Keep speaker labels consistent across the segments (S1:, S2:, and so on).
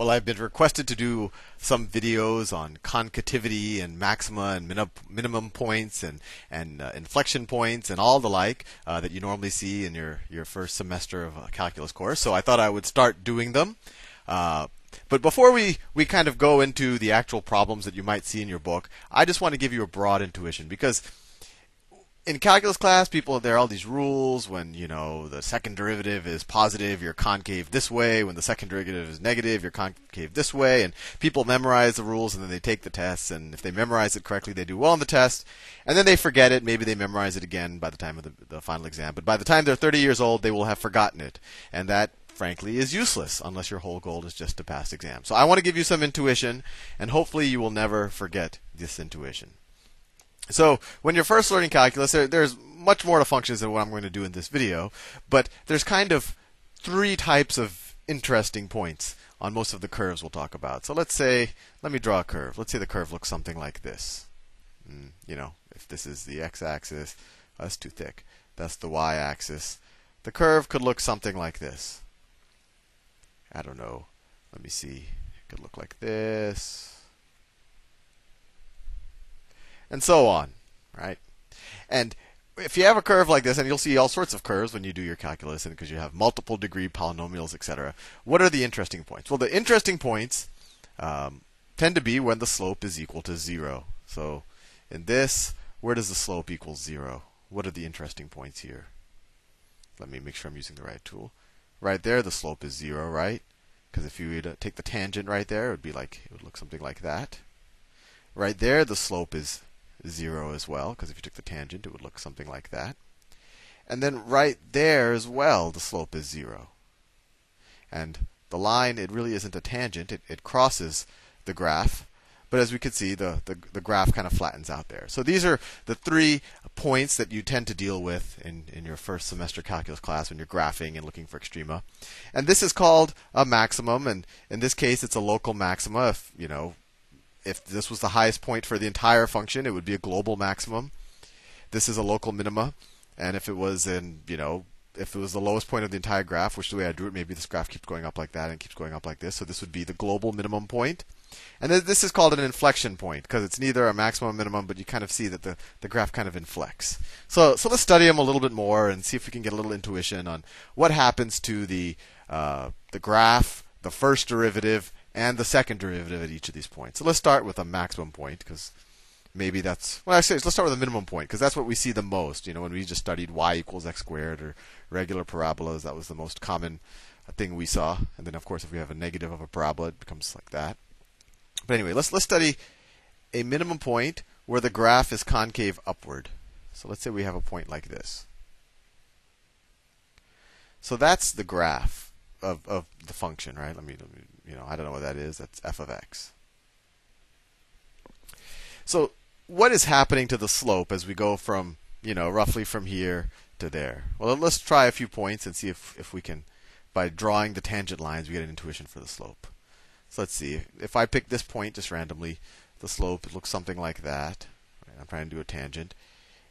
S1: Well, I've been requested to do some videos on concavity and maxima and min- minimum points and, and uh, inflection points and all the like uh, that you normally see in your, your first semester of a calculus course. So I thought I would start doing them. Uh, but before we, we kind of go into the actual problems that you might see in your book, I just want to give you a broad intuition because in calculus class, people there are all these rules. When you know the second derivative is positive, you're concave this way. When the second derivative is negative, you're concave this way. And people memorize the rules and then they take the tests. And if they memorize it correctly, they do well on the test. And then they forget it. Maybe they memorize it again by the time of the, the final exam. But by the time they're 30 years old, they will have forgotten it. And that frankly, is useless unless your whole goal is just to pass exams. So I want to give you some intuition, and hopefully you will never forget this intuition. So when you're first learning calculus, there, there's much more to functions than what I'm going to do in this video, but there's kind of three types of interesting points on most of the curves we'll talk about. So let's say, let me draw a curve. Let's say the curve looks something like this. Mm, you know, if this is the x-axis, that's too thick. That's the y-axis. The curve could look something like this. I don't know. Let me see. It could look like this and so on, right? And if you have a curve like this, and you'll see all sorts of curves when you do your calculus, and because you have multiple degree polynomials, etc. What are the interesting points? Well, the interesting points um, tend to be when the slope is equal to zero. So in this, where does the slope equal zero? What are the interesting points here? Let me make sure I'm using the right tool. Right there, the slope is zero, right? Because if you take the tangent right there, it would be like it would look something like that. Right there, the slope is 0 as well, because if you took the tangent, it would look something like that. And then right there as well, the slope is 0. And the line, it really isn't a tangent, it, it crosses the graph. But as we can see, the, the, the graph kind of flattens out there. So these are the three points that you tend to deal with in, in your first semester calculus class when you're graphing and looking for extrema. And this is called a maximum, and in this case, it's a local maxima. If you know if this was the highest point for the entire function, it would be a global maximum. This is a local minima, and if it was in, you know, if it was the lowest point of the entire graph, which the way I drew it, maybe this graph keeps going up like that and keeps going up like this. So this would be the global minimum point. And this is called an inflection point because it's neither a maximum or minimum, but you kind of see that the, the graph kind of inflects. So, so let's study them a little bit more and see if we can get a little intuition on what happens to the, uh, the graph, the first derivative, and the second derivative at each of these points. So let's start with a maximum point because maybe that's well actually let's start with a minimum point because that's what we see the most. You know when we just studied y equals x squared or regular parabolas that was the most common uh, thing we saw. And then of course if we have a negative of a parabola it becomes like that. But anyway let's let's study a minimum point where the graph is concave upward. So let's say we have a point like this. So that's the graph of, of the function right? Let me, let me you know, I don't know what that is. That's f of x. So, what is happening to the slope as we go from, you know, roughly from here to there? Well, let's try a few points and see if, if we can, by drawing the tangent lines, we get an intuition for the slope. So let's see. If I pick this point just randomly, the slope looks something like that. I'm trying to do a tangent.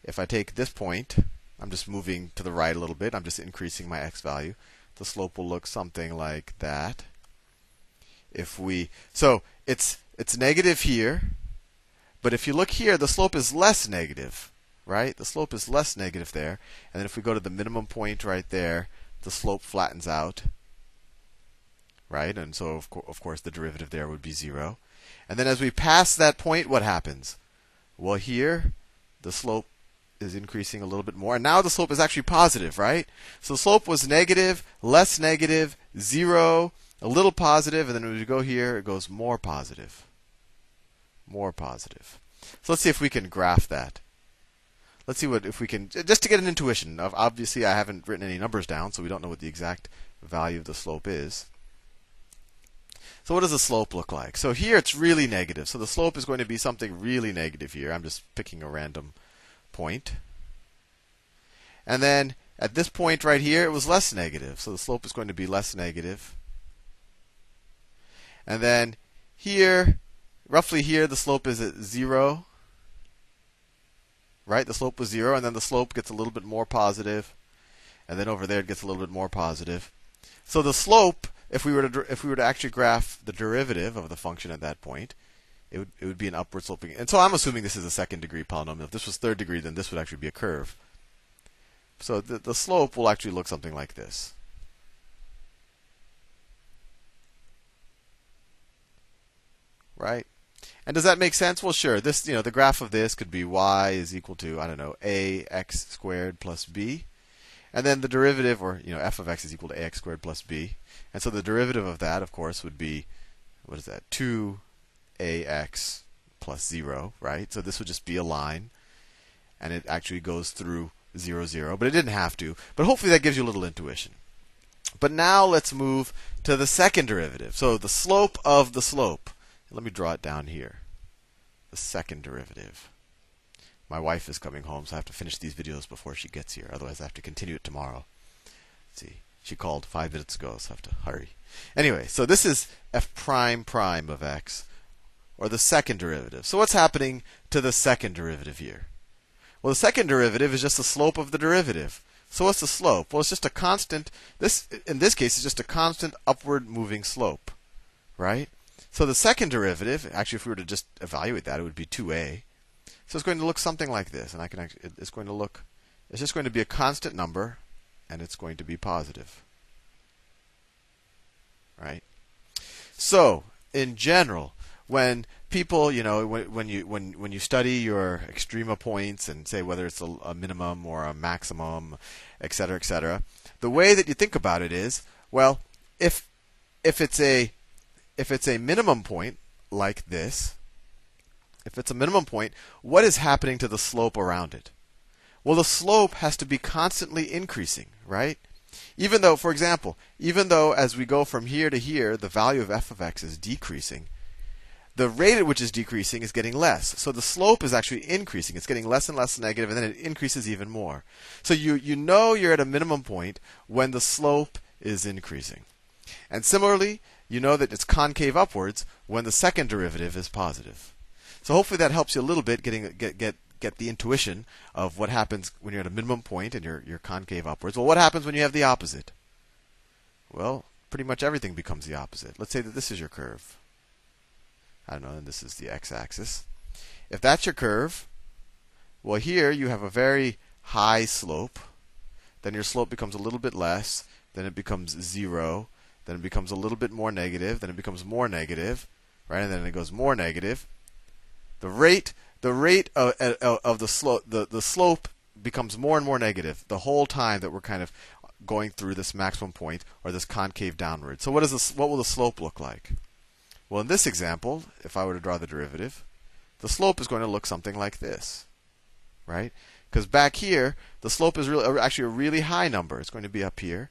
S1: If I take this point, I'm just moving to the right a little bit. I'm just increasing my x value. The slope will look something like that if we so it's it's negative here, but if you look here, the slope is less negative, right? The slope is less negative there, and then if we go to the minimum point right there, the slope flattens out, right? And so of, co- of course the derivative there would be zero. And then as we pass that point, what happens? Well, here the slope is increasing a little bit more. And now the slope is actually positive, right? So the slope was negative, less negative, zero, a little positive, and then when we go here, it goes more positive. More positive. So let's see if we can graph that. Let's see what if we can just to get an intuition. Obviously, I haven't written any numbers down, so we don't know what the exact value of the slope is. So what does the slope look like? So here it's really negative. So the slope is going to be something really negative here. I'm just picking a random point. And then at this point right here, it was less negative. So the slope is going to be less negative. And then here, roughly here, the slope is at 0. Right? The slope was 0, and then the slope gets a little bit more positive. And then over there, it gets a little bit more positive. So the slope if we were to if we were to actually graph the derivative of the function at that point, it would it would be an upward sloping. And so I'm assuming this is a second degree polynomial. If this was third degree, then this would actually be a curve. So the, the slope will actually look something like this. Right? And does that make sense? Well, sure. This, you know, the graph of this could be y is equal to I don't know ax squared plus b, and then the derivative, or you know, f of x is equal to ax squared plus b, and so the derivative of that, of course, would be what is that? Two ax plus zero, right? So this would just be a line, and it actually goes through 0, 0, but it didn't have to. But hopefully that gives you a little intuition. But now let's move to the second derivative. So the slope of the slope. Let me draw it down here. The second derivative. My wife is coming home, so I have to finish these videos before she gets here. Otherwise, I have to continue it tomorrow. Let's see. She called five minutes ago, so I have to hurry. Anyway, so this is f prime prime of x, or the second derivative. So what's happening to the second derivative here? Well, the second derivative is just the slope of the derivative. So what's the slope? Well, it's just a constant. This, in this case, is just a constant upward moving slope, right? So the second derivative, actually, if we were to just evaluate that, it would be 2a. So it's going to look something like this, and I can actually, it's going to look, it's just going to be a constant number, and it's going to be positive, right? So in general, when people, you know, when, when you when when you study your extrema points and say whether it's a, a minimum or a maximum, et cetera, et cetera, the way that you think about it is, well, if if it's a if it's a minimum point like this, if it's a minimum point, what is happening to the slope around it? Well, the slope has to be constantly increasing, right? Even though, for example, even though as we go from here to here, the value of f of x is decreasing, the rate at which it's decreasing is getting less. So the slope is actually increasing. It's getting less and less negative, and then it increases even more. So you, you know you're at a minimum point when the slope is increasing. And similarly, you know that it's concave upwards when the second derivative is positive. So hopefully that helps you a little bit getting get get get the intuition of what happens when you're at a minimum point and you're you're concave upwards. Well, what happens when you have the opposite? Well, pretty much everything becomes the opposite. Let's say that this is your curve. I don't know, and this is the x-axis. If that's your curve, well, here you have a very high slope. Then your slope becomes a little bit less. Then it becomes zero. Then it becomes a little bit more negative. Then it becomes more negative, right? And then it goes more negative. The rate, the rate of, of, the slope, the, the slope becomes more and more negative the whole time that we're kind of going through this maximum point or this concave downward. So what is this, what will the slope look like? Well, in this example, if I were to draw the derivative, the slope is going to look something like this, right? Because back here, the slope is really, uh, actually a really high number. It's going to be up here.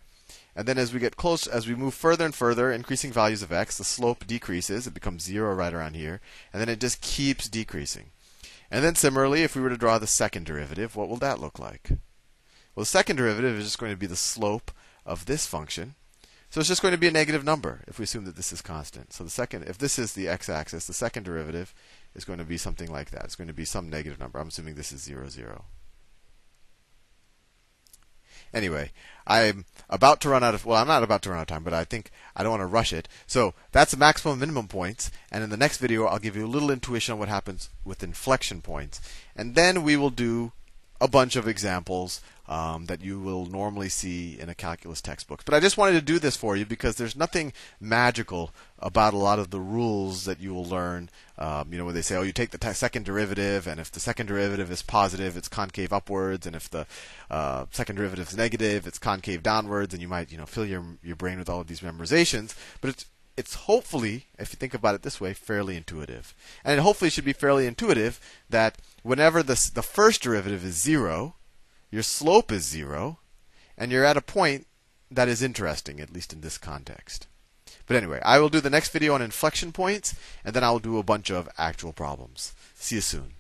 S1: And then as we get close, as we move further and further, increasing values of x, the slope decreases. It becomes zero right around here. And then it just keeps decreasing. And then similarly, if we were to draw the second derivative, what will that look like? Well, the second derivative is just going to be the slope of this function. So it's just going to be a negative number if we assume that this is constant. So the second, if this is the x-axis, the second derivative is going to be something like that. It's going to be some negative number. I'm assuming this is 0, 0. Anyway, I'm about to run out of, well, I'm not about to run out of time, but I think I don't want to rush it. So that's the maximum and minimum points. And in the next video, I'll give you a little intuition on what happens with inflection points. And then we will do a bunch of examples um, that you will normally see in a calculus textbook. But I just wanted to do this for you because there's nothing magical about a lot of the rules that you will learn. Um, you know, where they say, oh, you take the t- second derivative, and if the second derivative is positive, it's concave upwards, and if the uh, second derivative is negative, it's concave downwards, and you might, you know, fill your your brain with all of these memorizations. But it's it's hopefully, if you think about it this way, fairly intuitive. And it hopefully should be fairly intuitive that whenever the, the first derivative is zero, your slope is zero, and you're at a point that is interesting, at least in this context. But anyway, I will do the next video on inflection points, and then I will do a bunch of actual problems. See you soon.